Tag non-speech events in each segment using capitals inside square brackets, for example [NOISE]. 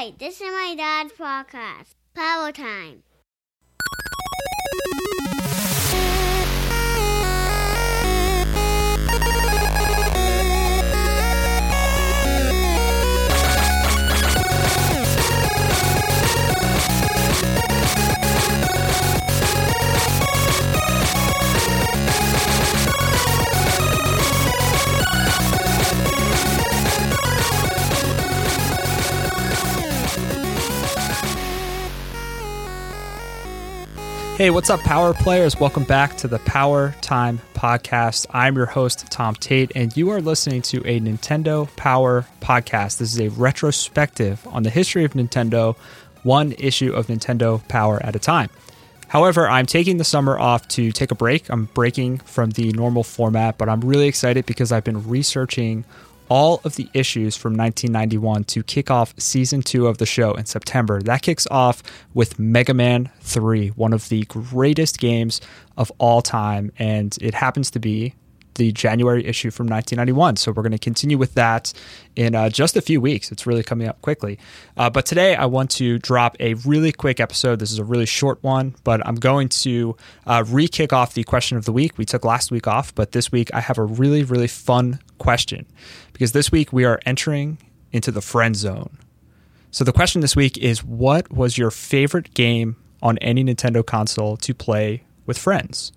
This is my dad's podcast. Power time. Hey, what's up, Power Players? Welcome back to the Power Time Podcast. I'm your host, Tom Tate, and you are listening to a Nintendo Power Podcast. This is a retrospective on the history of Nintendo, one issue of Nintendo Power at a time. However, I'm taking the summer off to take a break. I'm breaking from the normal format, but I'm really excited because I've been researching all of the issues from 1991 to kick off season two of the show in September. That kicks off with Mega Man 3, one of the greatest games of all time. And it happens to be the January issue from 1991. So we're going to continue with that in uh, just a few weeks. It's really coming up quickly. Uh, but today I want to drop a really quick episode. This is a really short one, but I'm going to uh, re kick off the question of the week. We took last week off, but this week I have a really, really fun question because this week we are entering into the friend zone. So the question this week is what was your favorite game on any Nintendo console to play with friends?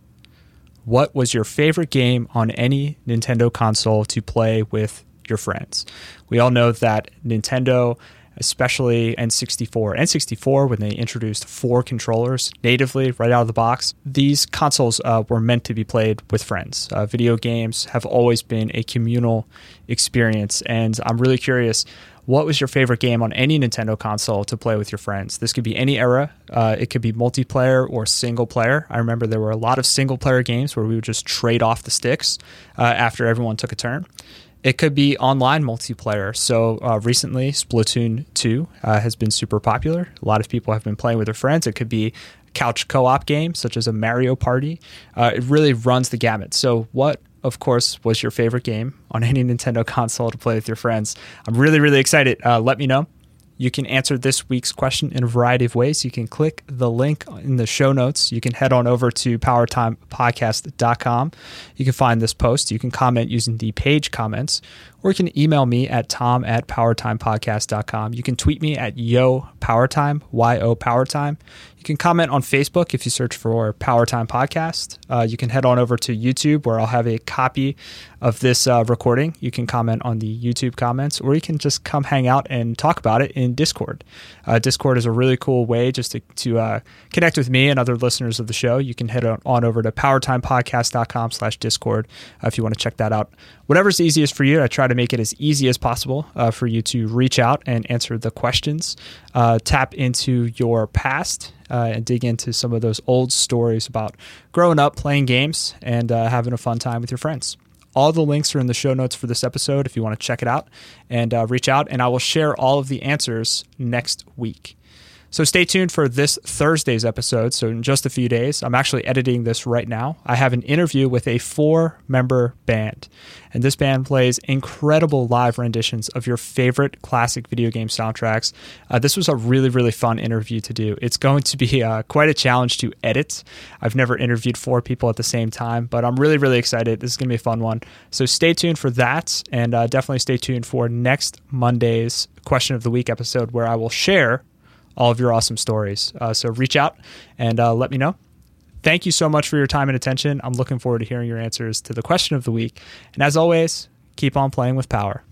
What was your favorite game on any Nintendo console to play with your friends? We all know that Nintendo, especially N64, N64, when they introduced four controllers natively right out of the box, these consoles uh, were meant to be played with friends. Uh, video games have always been a communal experience, and I'm really curious what was your favorite game on any Nintendo console to play with your friends? This could be any era. Uh, it could be multiplayer or single player. I remember there were a lot of single player games where we would just trade off the sticks uh, after everyone took a turn. It could be online multiplayer. So uh, recently, Splatoon 2 uh, has been super popular. A lot of people have been playing with their friends. It could be couch co op games such as a Mario Party. Uh, it really runs the gamut. So, what of course, was your favorite game on any Nintendo [LAUGHS] console to play with your friends. I'm really, really excited. Uh, let me know. You can answer this week's question in a variety of ways. You can click the link in the show notes. You can head on over to powertimepodcast.com. You can find this post. You can comment using the page comments, or you can email me at tom at powertimepodcast.com. You can tweet me at yo powertime, Y-O powertime. You can comment on Facebook if you search for Power Time Podcast. Uh, you can head on over to YouTube where I'll have a copy of this uh, recording. You can comment on the YouTube comments, or you can just come hang out and talk about it in Discord. Uh, Discord is a really cool way just to, to uh, connect with me and other listeners of the show. You can head on, over to powertimepodcast.com slash Discord uh, if you want to check that out. Whatever's easiest for you, I try to make it as easy as possible uh, for you to reach out and answer the questions, tap into your past uh, and dig into some of those old stories about growing up playing games and uh, having a fun time with your friends. All the links are in the show notes for this episode if you want to check it out and uh, reach out, and I will share all of the answers next week. So stay tuned for this Thursday's episode. So, in just a few days, I'm actually editing this right now. I have an interview with a four member band, and this band plays incredible live renditions of your favorite classic video game soundtracks. Uh, this was a really, really fun interview to do. It's going to be uh, quite a challenge to edit. I've never interviewed four people at the same time, but I'm really, really excited. This is going to be a fun one. So, stay tuned for that, and uh, definitely stay tuned for next Monday's question of the week episode where I will share all of your awesome stories. Uh, so reach out and uh, let me know. Thank you so much for your time and attention. I'm looking forward to hearing your answers to the question of the week. And as always, keep on playing with power.